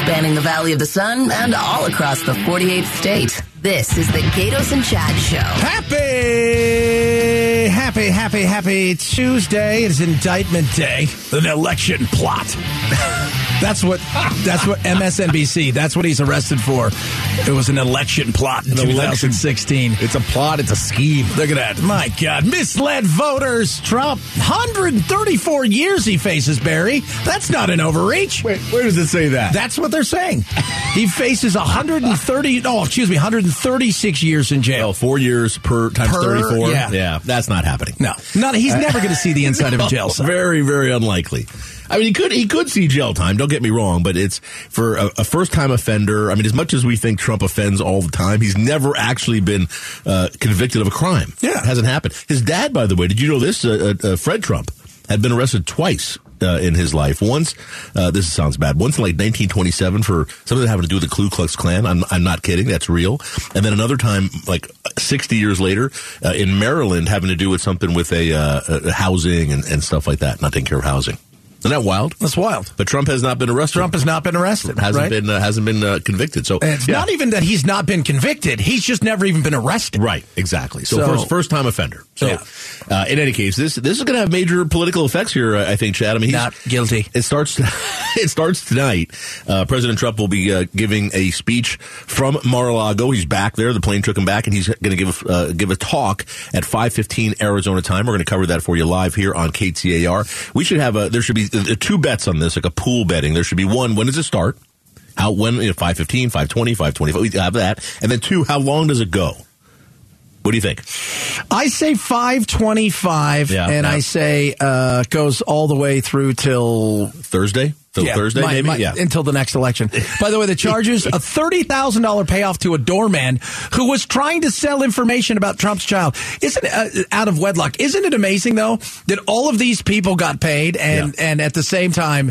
spanning the Valley of the Sun and all across the 48th state. This is the Gaydos and Chad Show. Happy, happy, happy, happy Tuesday. It's indictment day. An election plot. That's what that's what MSNBC. That's what he's arrested for. It was an election plot in 2016. It's a plot. It's a scheme. Look at that. My God. Misled voters. Trump. 134 years he faces, Barry. That's not an overreach. Wait, where does it say that? That's what they're saying. He faces 130, oh, excuse me, 136 years in jail. Oh, four years per times Per- 34? yeah. that's not happening. No, not, he's never going to see the inside of a jail cell. Very, very unlikely. I mean, he could he could see jail time. Don't get me wrong, but it's for a, a first time offender. I mean, as much as we think Trump offends all the time, he's never actually been uh, convicted of a crime. Yeah. it hasn't happened. His dad, by the way, did you know this? Uh, uh, uh, Fred Trump had been arrested twice. Uh, in his life, once uh, this sounds bad. Once in like 1927 for something having to do with the Ku Klux Klan. I'm, I'm not kidding. That's real. And then another time, like 60 years later, uh, in Maryland, having to do with something with a, housing and, and stuff like that. Not taking care of housing. Isn't that wild? That's wild. But Trump has not been arrested. Trump has not been arrested. hasn't right? been uh, hasn't been uh, convicted. So And it's yeah. not even that he's not been convicted. He's just never even been arrested. Right, exactly. So, So- first first time offender. So Yeah. uh, in any case, this this is going to have major political effects here. uh, I think, Chad. I mean, he's- Not guilty. It starts it starts tonight. Uh, President Trump will be uh, giving a speech from Mar-a-Lago. He's back there. The plane took him back, and he's going to give uh, give a talk at five fifteen Arizona time. We're going to cover that for you live here on KTAR. We should have a there should be uh, two bets on this, like a pool betting. There should be one. When does it start? How when you know, 515, 520, 525, we have that. And then two, how long does it go? What do you think? I say 525, Yeah, and yeah. I say uh, goes all the way through till Thursday? Till Yeah, Thursday, my- maybe? my- yeah. Until the next election. By the way, the charges a thirty thousand dollar payoff to a doorman who was trying to sell information about Trump's child. Isn't uh, out of wedlock? Isn't it amazing though that all of these people got paid and and at the same time.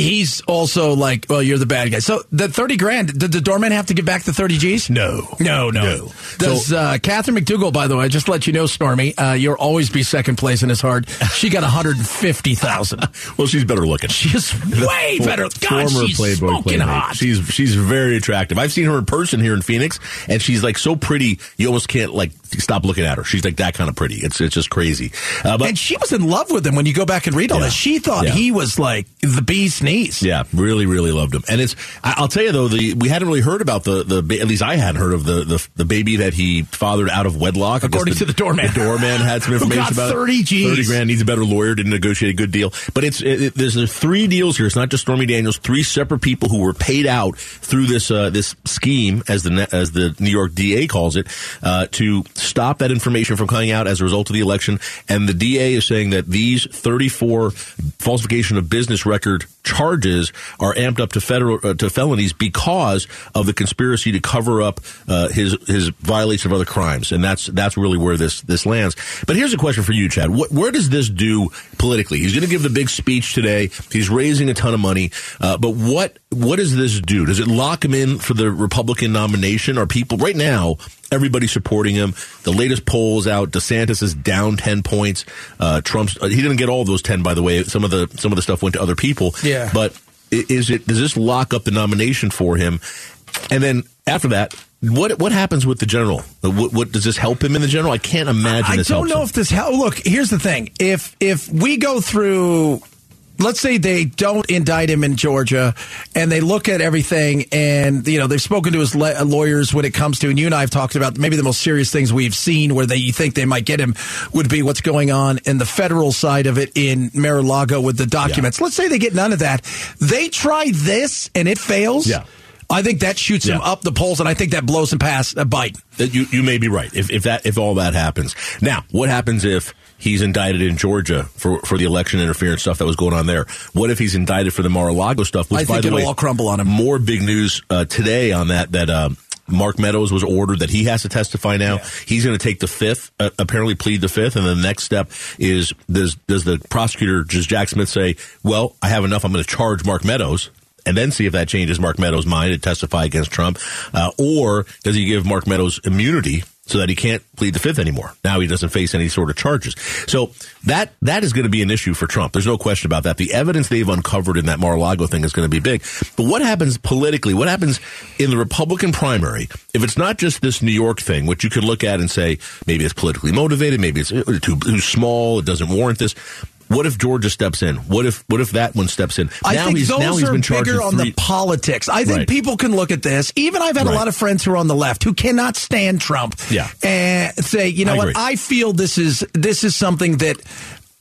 He's also like, well, you're the bad guy. So the thirty grand, did the doorman have to give back the thirty G's? No. no, no. No. Does So- uh, Catherine McDougal, by the way, just to let you know, Stormy, uh, you'll always be second place in his heart. She got one hundred and fifty thousand. Well, she's better looking. She's way better. God, Former she's Playboy smoking playmate. hot. She's she's very attractive. I've seen her in person here in Phoenix, and she's like so pretty. You almost can't like stop looking at her. She's like that kind of pretty. It's it's just crazy. Uh, but and she was in love with him when you go back and read all Yeah. this. She thought Yeah. he was like the bee's knees. Yeah, really, really loved him. And it's, I- I'll tell you though, the we hadn't really heard about the the at least I hadn't heard of the the, the baby that he fathered out of wedlock. According to the doorman. the doorman had some information about 30 it. Gs. Thirty grand needs a better lawyer to negotiate a good deal. But it's it, it- there's, there's three deals here. It's not just Stormy Daniels. Three separate people who were paid out through this uh, this scheme, as the as the New York DA calls it, uh, to stop that information from coming out as a result of the election. And the DA is saying that these 34 falsification of business record charges are amped up to federal uh, to felonies because of the conspiracy to cover up uh, his his violation of other crimes, and that's that's really where this this lands. But here's a question for you, Chad: what, Where does this do politically? He's going to give the big speech today. He's raising a ton of money, uh, but what what does this do? Does it lock him in for the Republican nomination? Are people right now? Everybody's supporting him. The latest polls out. DeSantis is down ten points. Uh, Trump's uh, he didn't get all those ten, by the way. Some of the some of the stuff went to other people. Yeah. But is it does this lock up the nomination for him? And then after that, what what happens with the general? What, what does this help him in the general? I can't imagine. I this don't know him. if this help. Look, here's the thing. If if we go through let's say they don't indict him in Georgia and they look at everything and you know they've spoken to his le- lawyers when it comes to and you and I have talked about maybe the most serious things we've seen where they you think they might get him would be what's going on in the federal side of it in Mar-a-Lago with the documents. Let's say they get none of that. They try this and it fails. Yeah. I think that shoots him up the polls and I think that blows him past Biden. You you may be right if if that if all that happens. Now, what happens if he's indicted in Georgia for for the election interference stuff that was going on there? What if he's indicted for the Mar-a-Lago stuff? Which, I by think the it'll way, all crumble on him. More big news uh, today on that that. Um, Mark Meadows was ordered that he has to testify now. He's going to take the fifth, uh, apparently plead the fifth, and the next step is does does the prosecutor, does Jack Smith say, "Well, I have enough. I'm going to charge Mark Meadows." and then see if that changes Mark Meadows' mind to testify against Trump, uh, or does he give Mark Meadows immunity so that he can't plead the fifth anymore. Now he doesn't face any sort of charges. So that that is going to be an issue for Trump. There's no question about that. The evidence they've uncovered in that Mar-a-Lago thing is going to be big. But what happens politically? What happens in the Republican primary if it's not just this New York thing, which you could look at and say maybe it's politically motivated, maybe it's uh, too, too small, it doesn't warrant this. What if Georgia steps in? What if what if that one steps in? I now think he's those now he's are bigger on the politics. I think Right. people can look at this. Even I've had a lot of friends who are on the left who cannot stand Trump. Yeah. and say, you know I what? I feel this is this is something that.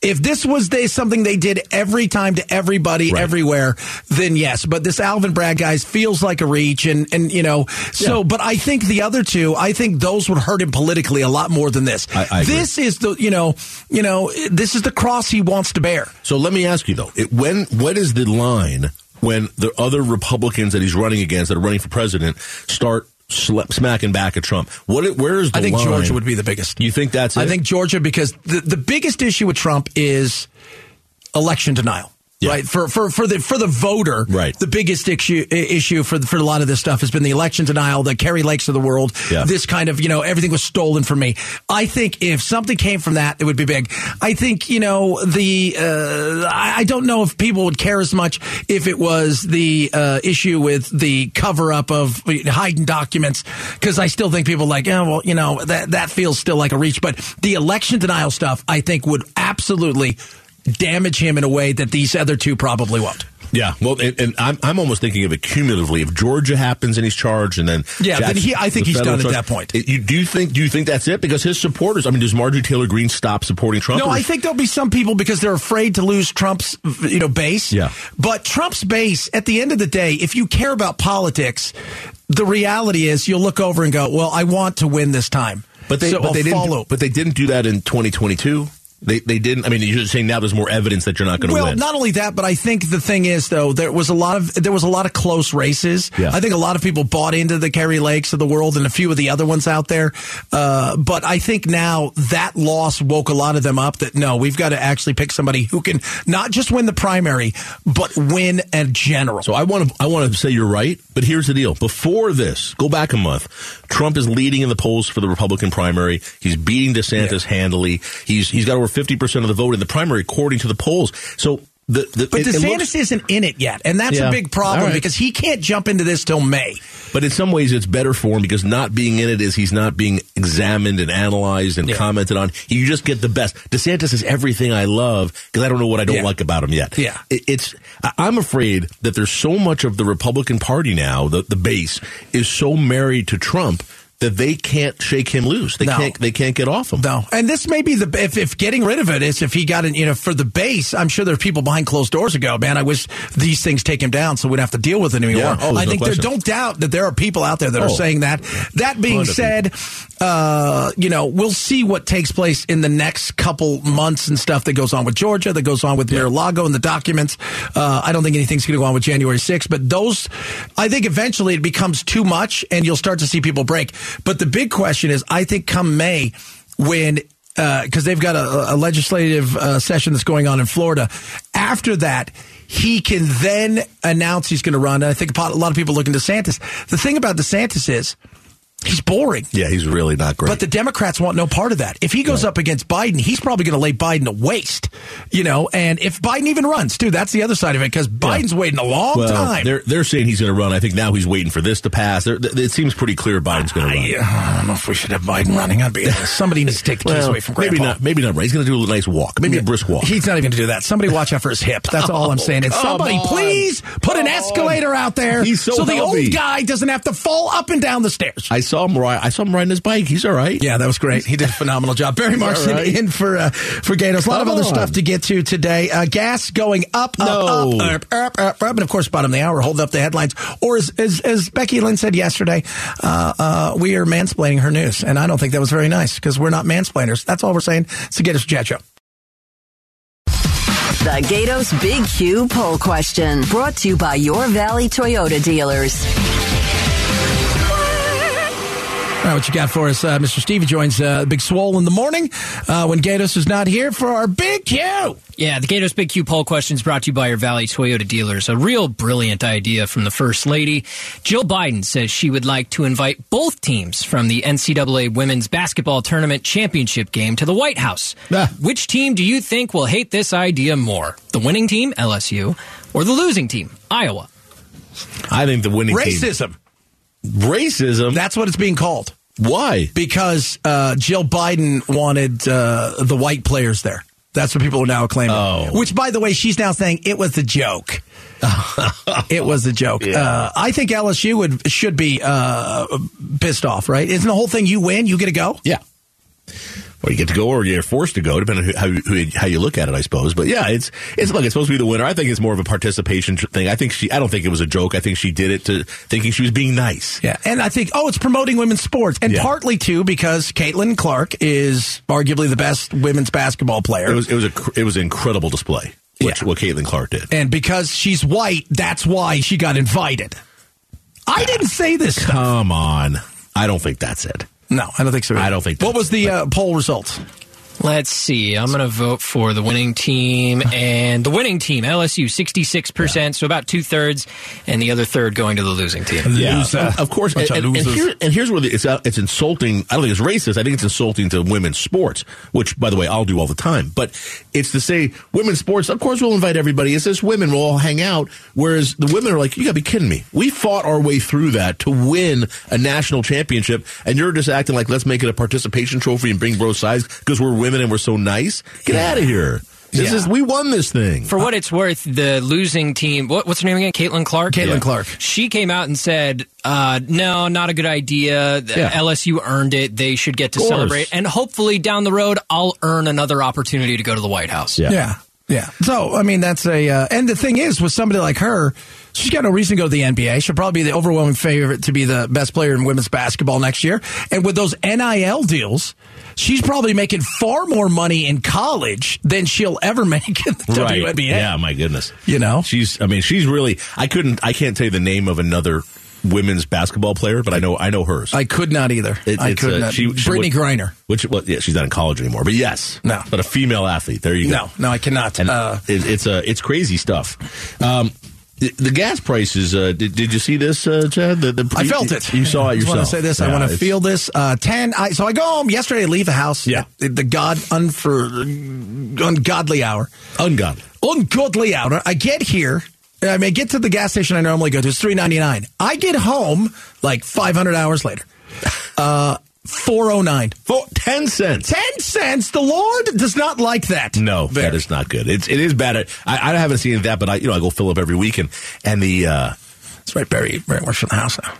If this was they something they did every time to everybody Right. everywhere, then yes. But this Alvin Bragg guys feels like a reach, and and you know so. Yeah. But I think the other two, I think those would hurt him politically a lot more than this. I- I this is the you know you know this is the cross he wants to bear. So let me ask you though, it, when what is the line when the other Republicans that he's running against that are running for president start smacking back at Trump? What where is the I think line? Georgia would be the biggest. You think that's it? I think Georgia because the, the biggest issue with Trump is election denial. Yeah. Right for for for the for the voter, Right. The biggest issue issue for for a lot of this stuff has been the election denial, the Kari Lakes of the world. Yeah. This kind of you know everything was stolen from me. I think if something came from that, it would be big. I think you know the uh, I, don't know if people would care as much if it was the uh, issue with the cover up of hiding documents because I still think people like oh well you know that that feels still like a reach, but the election denial stuff I think would absolutely damage him in a way that these other two probably won't. Yeah, well, and, and I'm I'm almost thinking of it cumulatively. If Georgia happens and he's charged, and then Yeah, then he- I think he's done at that point. You, do you think do you think that's it? Because his supporters, I mean, does Marjorie Taylor Greene stop supporting Trump? No, I think there'll be some people because they're afraid to lose Trump's, you know, base. Yeah. But Trump's base, at the end of the day, if you care about politics, the reality is you'll look over and go, "Well, I want to win this time." But they so but I'll they didn't follow. but they didn't do that in 2022. They they didn't. I mean, you're saying now there's more evidence that you're not going to well, win. not only that, but I think the thing is though there was a lot of there was a lot of close races. Yeah. I think a lot of people bought into the Kari Lakes of the world and a few of the other ones out there. Uh, but I think now that loss woke a lot of them up. That no, we've got to actually pick somebody who can not just win the primary, but win a general. So I want to I want to say you're right, but here's the deal. Before this, go back a month. Trump is leading in the polls for the Republican primary. He's beating DeSantis handily. He's he's got over 50% of the vote in the primary according to the polls. So the, the but it- it DeSantis looks- isn't in it yet, and that's Yeah. a big problem All right. because he can't jump into this till May. But in some ways, it's better for him because not being in it is he's not being examined and analyzed and Yeah. commented on. You just get the best. DeSantis is everything I love because I don't know what I don't Yeah. like about him yet. Yeah. It- it's. I- I'm afraid that there's so much of the Republican Party now, the the base is so married to Trump that they can't shake him loose. They No. can't. They can't get off him. No, and this may be the if, if getting rid of it is if he got it, you know, for the base. I'm sure there's people behind closed doors who go, man, I wish these things take him down so we don't have to deal with it anymore. Yeah. Oh, I no think there, don't doubt that there are people out there that are Oh. saying that. That being said, uh, you know, we'll see what takes place in the next couple months and stuff that goes on with Georgia, that goes on with Mar-a-Lago and the documents. Uh, I don't think anything's going to go on with January 6th, but those, I think eventually it becomes too much and you'll start to see people break. But the big question is, I think come May, when because they've got a, a legislative uh, session that's going on in Florida. After that, he can then announce he's going to run. And I think a lot of people look into DeSantis. The thing about DeSantis is he's boring. Yeah, he's really not great. But the Democrats want no part of that. If he goes up against Biden, he's probably going to lay Biden to waste, you know. And if Biden even runs, too, that's the other side of it because Biden's waiting a long well, time. they're they're saying he's going to run. I think now he's waiting for this to pass. They're, it seems pretty clear Biden's going to run. I, I don't know if we should have Biden running. I'd be uh, somebody needs to take the keys Well, away from maybe not. Maybe not right. He's going to do a nice walk. Maybe a brisk walk. He's not even going to do that. Somebody watch out for his hip. That's all I'm oh, saying. And somebody, on. please put an Come escalator out there He's so the old guy doesn't have to fall up and down the stairs. I saw him. Ride, I saw him riding his bike. He's all right. Yeah, that was great. He did a phenomenal job. Barry He's Markson right. in for uh, for Gaydos. A lot of other on. stuff to get to today. Uh, gas going up, up, No. up, up, up, up, up, and of course, bottom of the hour, hold up the headlines. Or as as, as Becky Lynn said yesterday, uh, uh, we are mansplaining her news, and I don't think that was very nice because we're not mansplainers. That's all we're saying. So get us Jet Show. The Gaydos Big Q poll question brought to you by your Valley Toyota dealers. All right, what you got for us, uh, Mr. Stevie joins uh, Big Swole in the morning uh, when Gaydos is not here for our Big Q. Yeah, the Gaydos Big Q poll question is brought to you by your Valley Toyota dealers. A real brilliant idea from the First Lady. Jill Biden says she would like to invite both teams from the NCAA Women's Basketball Tournament Championship game to the White House. Ah. Which team do you think will hate this idea more? The winning team, LSU, or the losing team, Iowa? I think the winning team. Racism. That's what it's being called. Why? Because uh, Jill Biden wanted uh, the white players there. That's what people are now claiming. Oh. Which, by the way, she's now saying it was a joke. it was a joke. Yeah. Uh, I think LSU would should be uh, pissed off, right? Isn't the whole thing you win, you get to go? Yeah. Or you get to go, or you're forced to go, depending on how you, who, how you look at it, I suppose. But yeah, it's it's look, it's supposed to be the winner. I think it's more of a participation thing. I think she, I don't think it was a joke. I think she did it to thinking she was being nice. Yeah, and I think oh, it's promoting women's sports, and Yeah. partly too because Caitlin Clark is arguably the best women's basketball player. It was it was a it was an incredible display. Which Yeah. what Caitlin Clark did. and because she's white, that's why she got invited. I didn't say this stuff. Come on, I don't think that's it. No, I don't think so. either. I don't think What was the uh, poll results? Let's see. I'm going to vote for the winning team. And the winning team, LSU, 66%, so about two thirds, and the other third going to the losing team. Yeah, Loser. of- of course. And, Bunch of and, and losers. here, and here's where the, it's uh, it's insulting. I don't think it's racist. I think it's insulting to women's sports, which, by the way, I'll do all the time. But it's to say women's sports. Of course, we'll invite everybody. It's just women. We'll all hang out. Whereas the women are like, you got to be kidding me. We fought our way through that to win a national championship, and you're just acting like let's make it a participation trophy and bring bro size because we're women and we're so nice. Get out of here. This Yeah. is we won this thing. For what it's worth, the losing team, what, what's her name again? Caitlin Clark? Caitlin Yeah. Clark. She came out and said, uh, no, not a good idea. The Yeah. LSU earned it. They should get to celebrate. And hopefully down the road, I'll earn another opportunity to go to the White House. Yeah. Yeah. So I mean, that's a uh, and the thing is, with somebody like her, she's got no reason to go to the NBA. She'll probably be the overwhelming favorite to be the best player in women's basketball next year. And with those NIL deals, she's probably making far more money in college than she'll ever make in the Right. WNBA. Yeah, my goodness. You know? she's. I mean, she's really. I couldn't. I can't tell you the name of another women's basketball player, but I know. I know hers. I could not either. It- I could uh, not. she- she Brittney Griner. Which, well, yeah, she's not in college anymore. But yes, No. But a female athlete. There you go. No, no, I cannot. Uh, it, it's uh, it's crazy stuff. Um, the, the gas prices. Uh, did, did you see this, uh, Chad? The, the, I felt it. You saw it yourself. I want to say this. I want to feel this. Uh, Ten. I, so I go home yesterday. I leave the house. Yeah. at The, God unfor, ungodly hour. ungodly. Ungodly hour. I get here. I mean, I get to the gas station I normally go to. It's three ninety nine. I get home like five hundred hours later. Uh, four oh nine. Ten cents. Ten cents. The Lord does not like that. No, Very. that is not good. It's it is bad. I, I haven't seen that, but I you know I go fill up every weekend, and the uh, It's right. Barry, Barry works from the house now.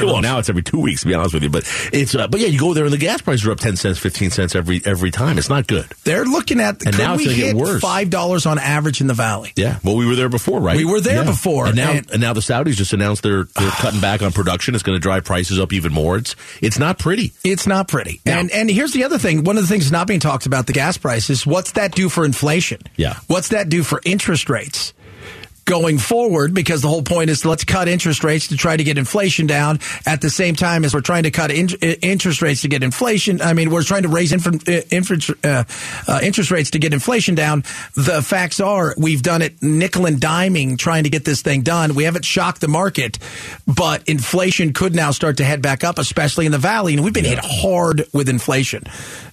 So, well now it's every two weeks to be honest with you, but it's uh, but yeah you go there and the gas prices are up ten cents, fifteen cents every every time. It's not good. They're looking at. And now it's we gonna get worse. Five dollars on average in the valley. Yeah, well we were there before, right? We were there Yeah. before, and now and- and, now the Saudis just announced they're they're cutting back on production. It's going to drive prices up even more. It's it's not pretty. It's not pretty. No. And and here's the other thing. One of the things that's not being talked about the gas prices. What's that do for inflation? Yeah. What's that do for interest rates? Going forward, because the whole point is let's cut interest rates to try to get inflation down. At the same time as we're trying to cut in, uh, interest rates to get inflation, I mean we're trying to raise infra, uh, infra, uh, uh, interest rates to get inflation down. The facts are we've done it nickel and diming trying to get this thing done. We haven't shocked the market, but inflation could now start to head back up, especially in the valley. And we've been hit hard with inflation.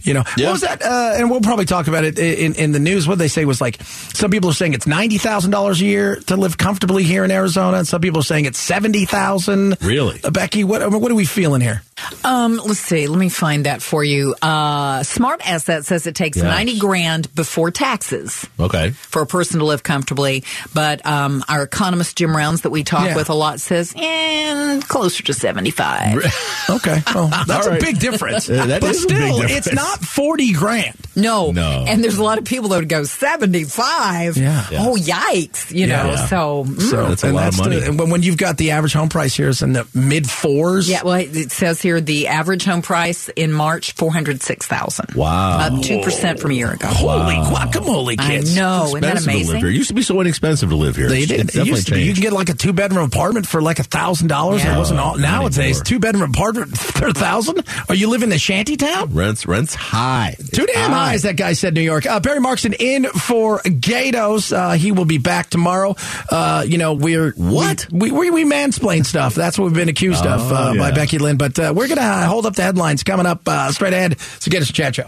You know, Yeah. what was that? Uh, and we'll probably talk about it in, in the news. What they say was like some people are saying it's ninety thousand dollars a year to live comfortably here in Arizona, and some people are saying it's seventy thousand. Really? uh, Becky? What what are we feeling here? Um, let's see. Let me find that for you. Uh, Smart Asset says it takes Yes. 90 grand before taxes Okay. for a person to live comfortably. But um, our economist, Jim Rounds, that we talk Yeah. with a lot, says eh, closer to 75. Okay, well, that's All right. a big difference. Uh, that but is a still, big it's not forty grand. No. No. And there's a lot of people that would go 75. Yeah. Oh, yikes. You Yeah. know, Yeah. so. mm. So That's a and lot of the- money. and when, when you've got the average home price here is in the mid fours. Yeah, well, it says here the average home price in March, 406000 Wow. Up 2% from a year ago. Holy guacamole, kids! I kids! know. Isn't that expensive to live amazing? It used to be so inexpensive to live here. They did. It's It used to be, you can get like a two bedroom apartment for like a thousand dollars. It Yeah. wasn't all. Oh, Nowadays, two bedroom apartment for a thousand. Are you living in a shanty town? Rents, rents high. Too It's damn high, as that guy said, New York. Uh, Barry Markson in for Gaydos. Uh, he will be back tomorrow. Uh, you know, we're What? we we, we mansplain stuff. That's what we've been accused of uh, Oh, by. Becky Lynn. But we're gonna hold up the headlines coming up uh, straight ahead. So get us a chat show.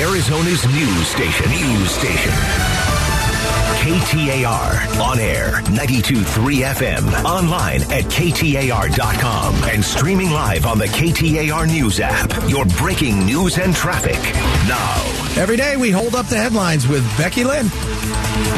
Arizona's news station. News station. KTAR. On air. 92.3 FM. Online at KTAR.com. And streaming live on the KTAR News app. Your breaking news and traffic. Now. Every day we hold up the headlines with Becky Lynn.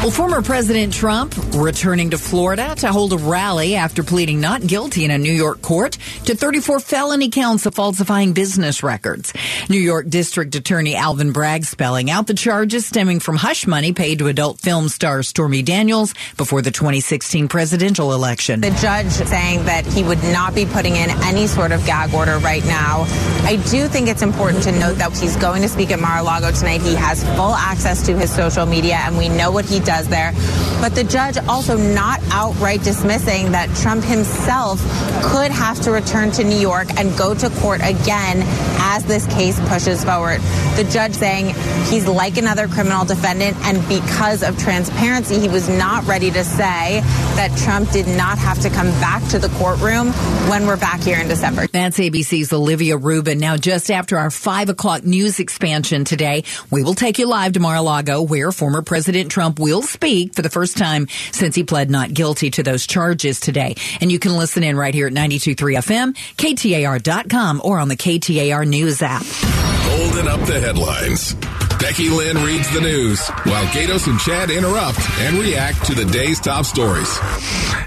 Well, former President Trump returning to Florida to hold a rally after pleading not guilty in a New York court to 34 felony counts of falsifying business records. New York District Attorney Alvin Bragg spelling out the charges stemming from hush money paid to adult film star Stormy Daniels before the 2016 presidential election. The judge saying that he would not be putting in any sort of gag order right now. I do think it's important to note that he's going to speak at Mar-a-Lago tonight. He has full access to his social media, and we know what he does there. But the judge also not outright dismissing that Trump himself could have to return to New York and go to court again as this case pushes forward. The judge saying he's like another criminal defendant, and because of transparency, he was not ready to say that Trump did not have to come back to the courtroom when we're back here in December. That's ABC's Olivia Rubin. Now, just after our five o'clock news expansion today, we will take you live to Mar-a-Lago, where former President Trump will speak for the first time since he pled not guilty to those charges today. And you can listen in right here at 92.3 FM, KTAR.com, or on the KTAR News app. Holding up the headlines. Becky Lynn reads the news while Gaydos and Chad interrupt and react to the day's top stories.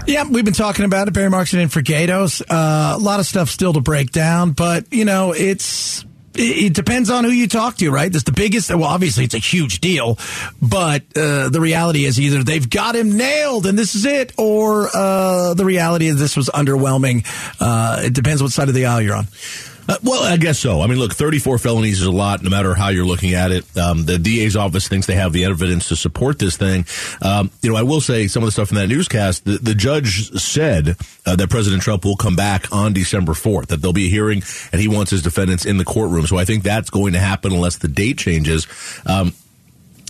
Yeah, we've been talking about it. Barry Markson in for Gaydos. Uh, a lot of stuff still to break down, but you know, it's it, depends on who you talk to, right? That's the biggest. Well, obviously, it's a huge deal, but uh, the reality is either they've got him nailed and this is it, or uh, the reality is this was underwhelming. Uh, it depends what side of the aisle you're on. Uh, well, I guess so. I mean, look, 34 felonies is a lot, no matter how you're looking at it. Um, the DA's office thinks they have the evidence to support this thing. Um, you know, I will say some of the stuff in that newscast, the, the judge said uh, that President Trump will come back on December 4th, that there'll be a hearing and he wants his defendants in the courtroom. So I think that's going to happen unless the date changes. Um,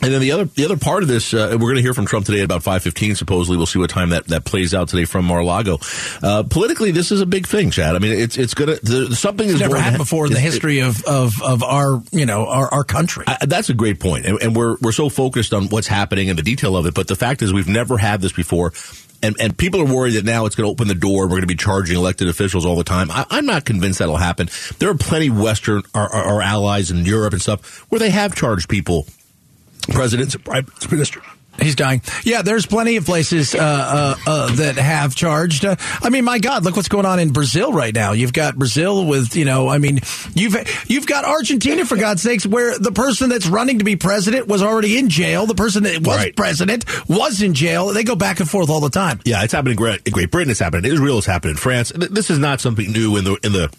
and then the other the other part of this, uh, we're going to hear from Trump today at about five fifteen. Supposedly, we'll see what time that, that plays out today from Mar-a-Lago. Uh, politically, this is a big thing, Chad. I mean, it's it's going to something is never happened ha- before in the history of, of, of our you know our, our country. I, that's a great point, and, and we're we're so focused on what's happening and the detail of it. But the fact is, we've never had this before. And, and people are worried that now it's going to open the door. We're going to be charging elected officials all the time. I, I'm not convinced that'll happen. There are plenty Western, our, our, our allies in Europe and stuff, where they have charged people, presidents, and prime minister. He's dying. Yeah, there's plenty of places uh, uh, uh, that have charged. Uh, I mean, my God, look what's going on in Brazil right now. You've got Brazil with, you know, I mean, you've you've got Argentina for God's sakes, where the person that's running to be president was already in jail. The person that was Right. president was in jail. They go back and forth all the time. Yeah, it's happening in Great, Britain. It's happening in Israel. It's happening in France. This is not something new in the in the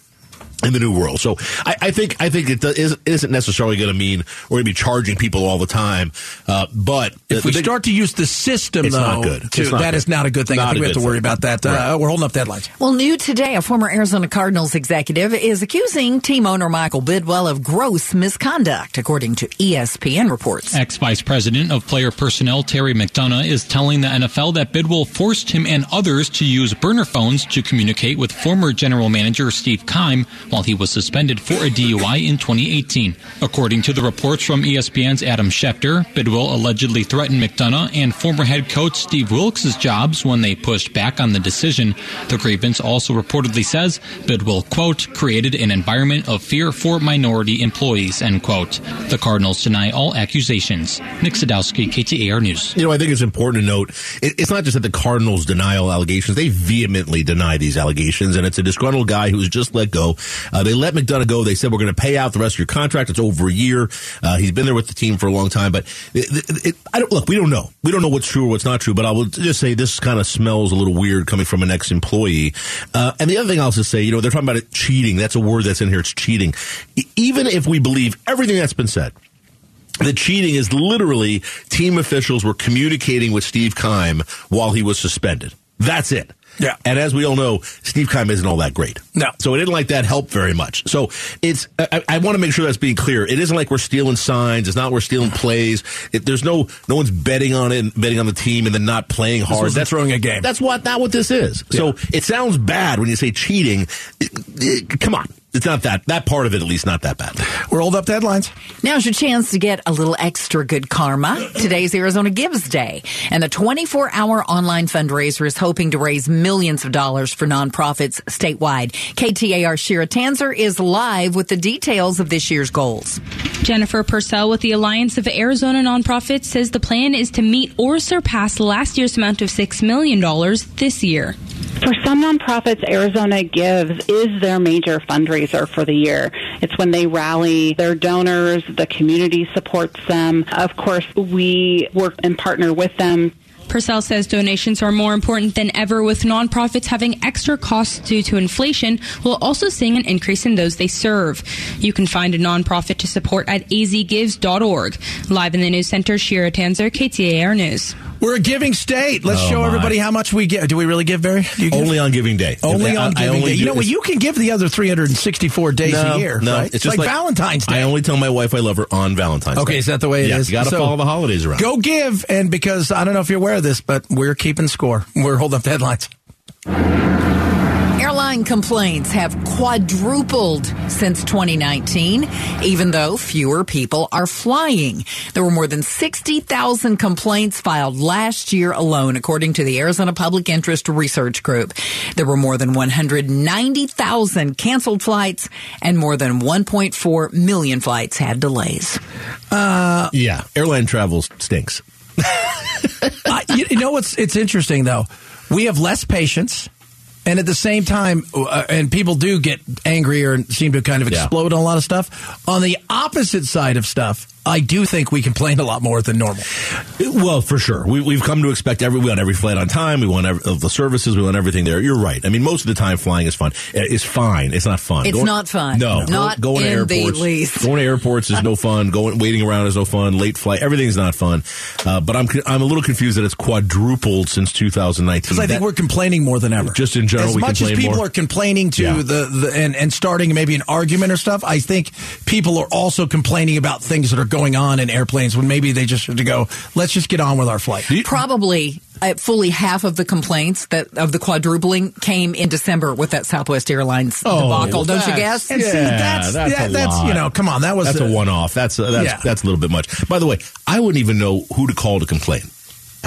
in the new world. So I, I think I think it does, it isn't necessarily going to mean we're going to be charging people all the time. Uh, but If the we big- start to use the system, It's though, not good. to- It's not that good. is not a good thing. I think we have to worry thing. about that. Uh, Right. we're holding up the headlines. Well, new today, a former Arizona Cardinals executive is accusing team owner Michael Bidwill of gross misconduct, according to ESPN reports. Ex Vice President of Player Personnel Terry McDonough is telling the NFL that Bidwill forced him and others to use burner phones to communicate with former general manager Steve Keim while he was suspended for a DUI in 2018. According to the reports from ESPN's Adam Schefter, Bidwill allegedly threatened McDonough and former head coach Steve Wilks' jobs when they pushed back on the decision. The grievance also reportedly says Bidwill, quote, created an environment of fear for minority employees, end quote. The Cardinals deny all accusations. Nick Sadowski, KTAR News. You know, I think it's important to note it's not just that the Cardinals deny all allegations; they vehemently deny these allegations, and it's a disgruntled guy who was just let go Uh, they let McDonough go. They said we're going to pay out the rest of your contract. It's over a year. Uh, he's been there with the team for a long time, but it, it, it, I don't look. We don't know. We don't know what's true or what's not true. But I will just say this kind of smells a little weird coming from an ex-employee. Uh, and the other thing I'll just say, you know, they're talking about it cheating. That's a word that's in here. It's cheating. Even if we believe everything that's been said the cheating is literally team officials were communicating with Steve Keim while he was suspended. That's it. Yeah. And as we all know, Steve Keim isn't all that great. No. So it didn't like that help very much. So it's, I, I want to make sure that's being clear. It isn't like we're stealing signs. It's not we're stealing plays. It, there's no, no one's betting on it, and betting on the team and then not playing hard. that's throwing a game. That's what, not what this is. So it sounds bad when you say cheating. It- it- come on. It's not that, that part of it at least not that bad. We're hold up to headlines. Now's your chance to get a little extra good karma. Today's Arizona Gives Day, and the 24 hour online fundraiser is hoping to raise millions of dollars for nonprofits statewide. KTAR Shira Tanzer is live with the details of this year's goals. Jennifer Purcell with the Alliance of Arizona Nonprofits says the plan is to meet or surpass last year's amount of $6 million this year. For some nonprofits, Arizona Gives is their major fundraiser for the year. It's when they rally their donors, the community supports them. Of course, we work and partner with them Purcell says donations are more important than ever, with nonprofits having extra costs due to inflation, while also seeing an increase in those they serve. You can find a nonprofit to support at azgives.org. Live in the news center, Shira Tanzer, KTAR News. We're a giving state. Let's Oh, show my. everybody how much we give. Do we really give, Barry? You give? Only on Giving Day. Only I- on I Giving only Day. You know what? You can give the other 364 days a year. No, right? it's It's, just like, Valentine's Day. I only tell my wife I love her on Valentine's Day. Okay, is that the way it yeah, is? You got to So- follow the holidays around. Go give, and because I don't know if you're aware of this, but we're keeping score. We're holding up the headlines. Airline complaints have quadrupled since 2019, even though fewer people are flying. There were more than 60,000 complaints filed last year alone, according to the Arizona Public Interest Research Group. There were more than 190,000 canceled flights, and more than 1.4 million flights had delays. Uh, yeah, airline travel stinks. uh, you, you know what's it's interesting though. We have less patience, and at the same time, uh, and people do get angrier and seem to kind of Yeah. explode on a lot of stuff. On the opposite side of stuff, I do think we complain a lot more than normal. Well, for sure. We, we've come to expect every, we want every flight on time. We want every, of the services. We want everything there. You're right. I mean, most of the time flying is fun. Uh, It's fine. It's not fun. It's not fun. No. Not going to in the airports. least. Going to airports is no fun. Going, waiting around is no fun. Late flight. Everything's not fun. Uh, but I'm, I'm a little confused that it's quadrupled since 2019. Because I think That- we're complaining more than ever. Just in general, as we much as people more. are complaining to Yeah. the, the and, and starting maybe an argument or stuff, I think people are also complaining about things that are going on in airplanes when maybe they just should go. Let's just get on with our flight. Probably uh, fully half of the complaints that of the quadrupling came in December with that Southwest Airlines oh, debacle. Don't you guess? And see, Yeah, that's- that's, yeah, a that's, lot. you know, come on, that was that's a, a- one-off. That's a, that's Yeah. that's a little bit much. By the way, I wouldn't even know who to call to complain.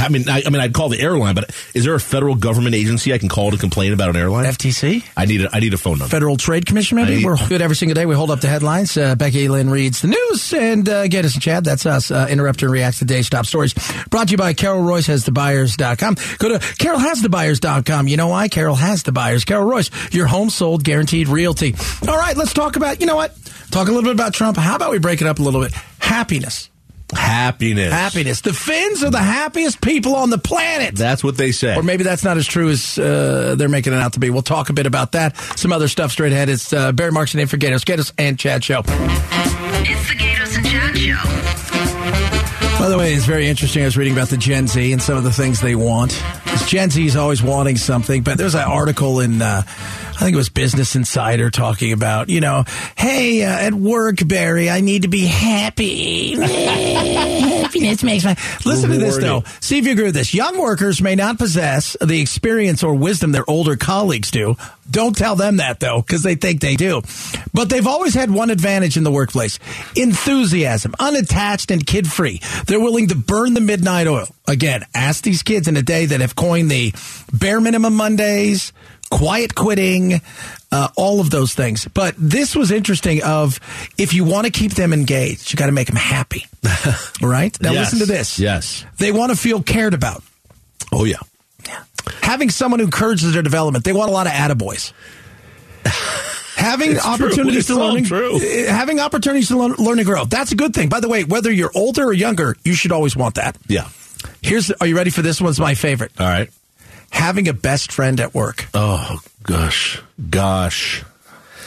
I mean, I, I mean, I'd call the airline, but is there a federal government agency I can call to complain about an airline? FTC. I need a I need a phone number. Federal Trade Commission, maybe? I- We're good every single day. We hold up the headlines. Uh, Becky Lynn reads the news and uh, get us and Chad. That's us. Uh, interrupt and react to today's top stories. Brought to you by Carol Royce has the buyers.com. Go to carolhasthebuyers.com. You know why? Carol has the buyers. Carol Royce, your home sold guaranteed realty. All right, let's talk about, you know what? Talk a little bit about Trump. How about we break it up a little bit? Happiness. Happiness. Happiness. The Finns are the happiest people on the planet. That's what they say. Or maybe that's not as true as uh, they're making it out to be. We'll talk a bit about that. Some other stuff straight ahead. It's uh, Barry Markson for Gaydos. Gaydos and Chad Show. It's the Gaydos and Chad Show. By the way, it's very interesting. I was reading about the Gen Z and some of the things they want. 'Cause Gen Z is always wanting something, but there's an article in, uh, I think it was Business Insider talking about, you know, hey, uh, at work, Barry, I need to be happy. Happiness makes my. Listen to this, though. See if you agree with this. Young workers may not possess the experience or wisdom their older colleagues do. Don't tell them that, though, because they think they do. But they've always had one advantage in the workplace enthusiasm, unattached and kid free. They're willing to burn the midnight oil. Again, ask these kids in a day that have coined the bare minimum Mondays, quiet quitting, uh, all of those things. But this was interesting of if you want to keep them engaged, you got to make them happy. Right? Now Yes. listen to this. Yes. They want to feel cared about. Oh yeah. Having someone who encourages It's true. opportunities It's to all learn, true. uh, having opportunities to learn, learn and grow. That's a good thing. By the way, whether you're older or younger, you should always want that. Yeah. Here's, are you ready for this? One's my favorite. All right. Having a best friend at work Oh gosh, gosh.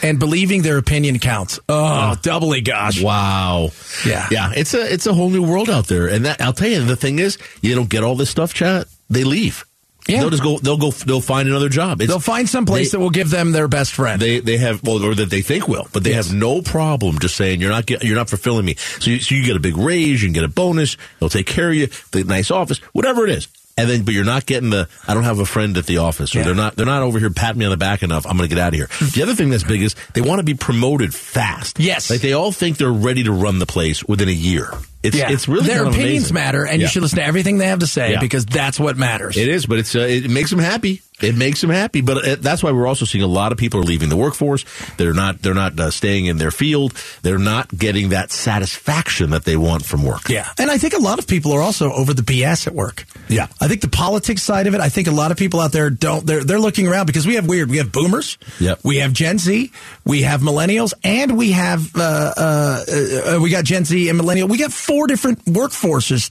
and believing their opinion counts. Oh. oh, doubly gosh. Wow. Yeah. Yeah. It's a it's a whole new world out there, and that I'll tell you. The thing is, you don't get all this stuff, chat. They leave. Yeah. They'll just go. They'll go. They'll find another job. It's, They'll find some place they- that will give them their best friend. They they have well, or that they think will, but they Yes. have no problem just saying you're not get, you're not fulfilling me. So you, so you get a big raise, you can get a bonus, they'll take care of you, the nice office, whatever it is. And then, but you're not getting the. I don't have a friend at the office, or Yeah. they're not. They're not over here patting me on the back enough. I'm going to get out of here. The other thing that's big is they want to be promoted fast. Yes. like they all think they're ready to run the place within a year. It's yeah. it's really their opinions amazing. matter, and Yeah. you should listen to everything they have to say because that's what matters. It is, but it's uh, it makes them happy. It makes them happy, but uh that's why we're also seeing a lot of people are leaving the workforce. They're not they're not uh, staying in their field. They're not getting that satisfaction that they want from work. Yeah. And I think a lot of people are also over the BS at work. Yeah. I think the politics side of it, I think a lot of people out there don't, they're, they're looking around because we have weird, we have boomers. Yep. We have Gen Z, we have millennials, and we have, uh, uh, uh, we got Gen Z and millennial. We got four different workforces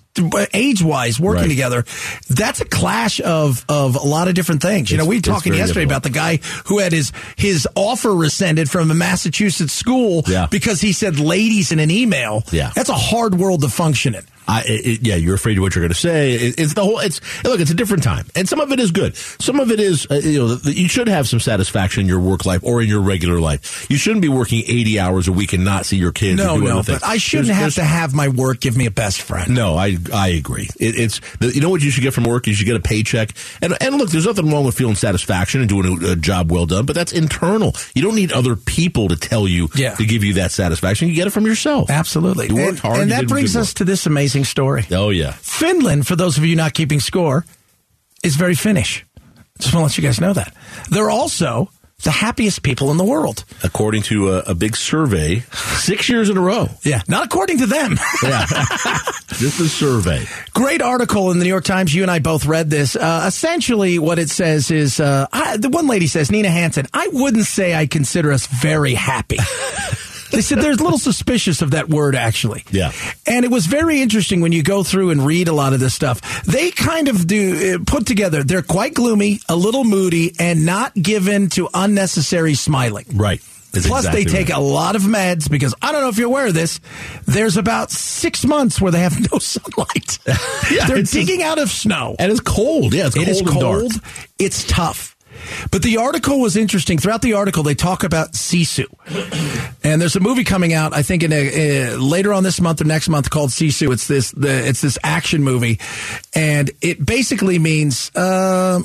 age wise working Right. together. That's a clash of, of a lot of different things. You know, we were talking yesterday difficult. about the guy who had his, his offer rescinded from a Massachusetts school Yeah. because he said ladies in an email. Yeah. That's a hard world to function in. I, it, yeah, you're afraid of what you're going to say. It, it's the whole. It's look. It's a different time, and some of it is good. Some of it is, uh, you know, you should have some satisfaction in your work life or in your regular life. You shouldn't be working 80 hours a week and not see your kids. No, no, but I shouldn't There's- have there's- to have my work give me a best friend. No, I I agree. It, it's you know what you should get from work. You should get a paycheck. And and look, there's nothing wrong with feeling satisfaction and doing a, a job well done, but that's internal. You don't need other people to tell you Yeah. to give you that satisfaction. You get it from yourself. Absolutely. You worked and hard. and that brings us work. to this amazing story. Oh yeah. Finland, for those of you not keeping score, is very Finnish. Just want to let you guys know that. They're also the happiest people in the world. According to a, a big survey, six years in a row. Yeah. Not according to them. Yeah, just a survey. Great article in the New York Times. You and I both read this. Uh, essentially, what it says is uh, I, the one lady says, Nina Hansen, I wouldn't say I consider us very happy. they said there's a little suspicious of that word, actually. Yeah. And it was very interesting when you go through and read a lot of this stuff. They kind of do uh, put together, they're quite gloomy, a little moody, and not given to unnecessary smiling. Right. That's Plus, exactly they take right. a lot of meds because I don't know if you're aware of this. There's about six months where they have no sunlight. Yeah, They're digging out of snow. and it's cold. Yeah, it's It cold and dark. cold. It's tough. But the article was interesting. Throughout the article, they talk about Sisu, and there's a movie coming out. I think in a, uh, later on this month or next month called Sisu. It's this the it's this action movie, and it basically means uh,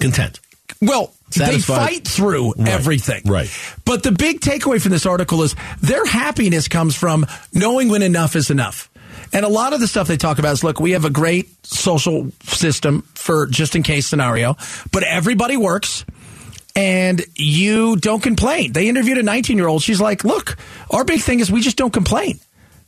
Content. well, Satisfied. they fight through Right. everything. Right. But the big takeaway from this article is their happiness comes from knowing when enough is enough. And a lot of the stuff they talk about is look, we have a great social system for just in case scenario, but everybody works and you don't complain. They interviewed a 19 year old. She's like, look, our big thing is we just don't complain.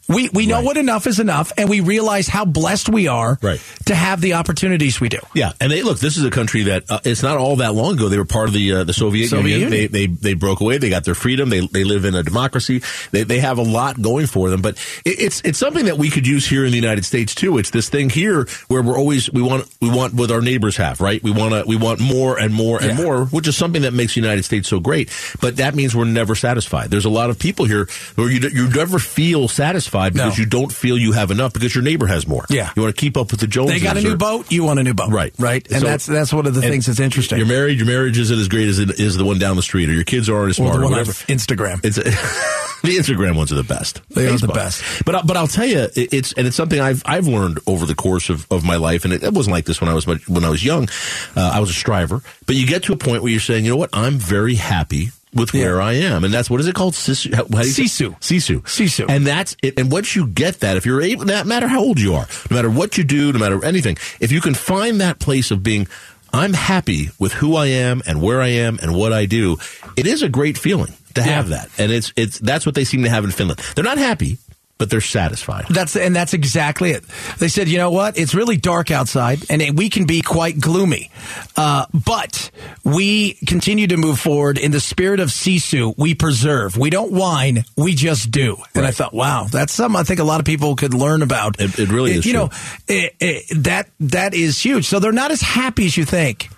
We, we know Right. what enough is enough, and we realize how blessed we are Right. to have the opportunities we do. Yeah, and they look. This is a country that uh, it's not all that long ago. They were part of the uh, the Soviet, Soviet Union. Union. They, they they broke away. They got their freedom. They they live in a democracy. They they have a lot going for them. But it, it's it's something that we could use here in the United States too. It's this thing here where we're always we want we want what our neighbors have, right? We want to we want more and more and Yeah. more, which is something that makes the United States so great. But that means we're never satisfied. There's a lot of people here where you you never feel satisfied because No. you don't feel you have enough because your neighbor has more. Yeah. you want to keep up with the Joneses. They got a new or- boat, you want a new boat. Right. Right. And So- that's that's one of the things that's interesting. You're married. Your marriage isn't as great as it is the one down the street, or your kids aren't as or smart, the or on whatever. Instagram. It's the Instagram ones are the best. They are the best. But but I'll tell you, it's and it's something I've I've learned over the course of, of my life, and it, it wasn't like this when I was much, when I was young. Uh, I was a striver, but you get to a point where you're saying, you know what, I'm very happy with Yeah. where I am, and that's what is it called? Sisu. How, how do you say- Sisu. Sisu. Sisu. And that's it. And once you get that, if you're able, no matter how old you are, no matter what you do, no matter anything, if you can find that place of being, I'm happy with who I am and where I am and what I do, it is a great feeling to have that. And it's, it's, that's what they seem to have in Finland. They're not happy. But they're satisfied. That's and that's exactly it. They said, you know what? It's really dark outside, and it, we can be quite gloomy, uh, but we continue to move forward in the spirit of Sisu. We preserve. We don't whine. We just do. And I thought, wow, that's something I think a lot of people could learn about. It, it really is. You true. know, it, that that is huge. So they're not as happy as you think.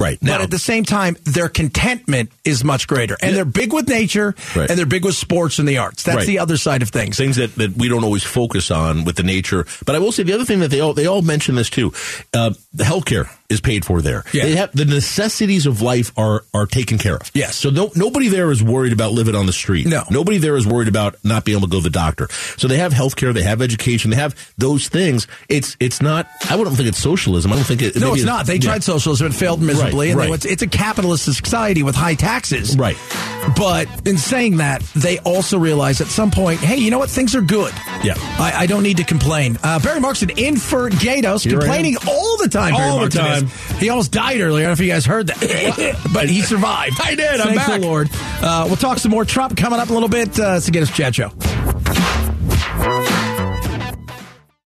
Right But now, at the same time, their contentment is much greater. And they're big with nature Right. and they're big with sports and the arts. That's Right. the other side of things. things that, that we don't always focus on with the nature. But I will say the other thing that they all they all mention this too. Uh, the healthcare is paid for there. Yeah. They have the necessities of life are are taken care of. Yes. So no, nobody there is worried about living on the street. No. Nobody there is worried about not being able to go to the doctor. So they have healthcare, they have education, they have those things. It's it's not. I wouldn't think it's socialism. I don't think it. No, it's not. They yeah. tried socialism and failed miserably. Right, and right. went, it's a capitalist society with high taxes. Right. But in saying that, they also realize at some point, hey, you know what? Things are good. Yeah. I, I don't need to complain. Uh, Barry Markson in for Gaydos, Here complaining all the time. Barry All the Markson is. Time. He almost died earlier. I don't know if you guys heard that. but he survived. I did. I'm Thank back. the Lord. Uh, we'll talk some more Trump coming up a little bit. Uh, it's the Gaydos Chat Show.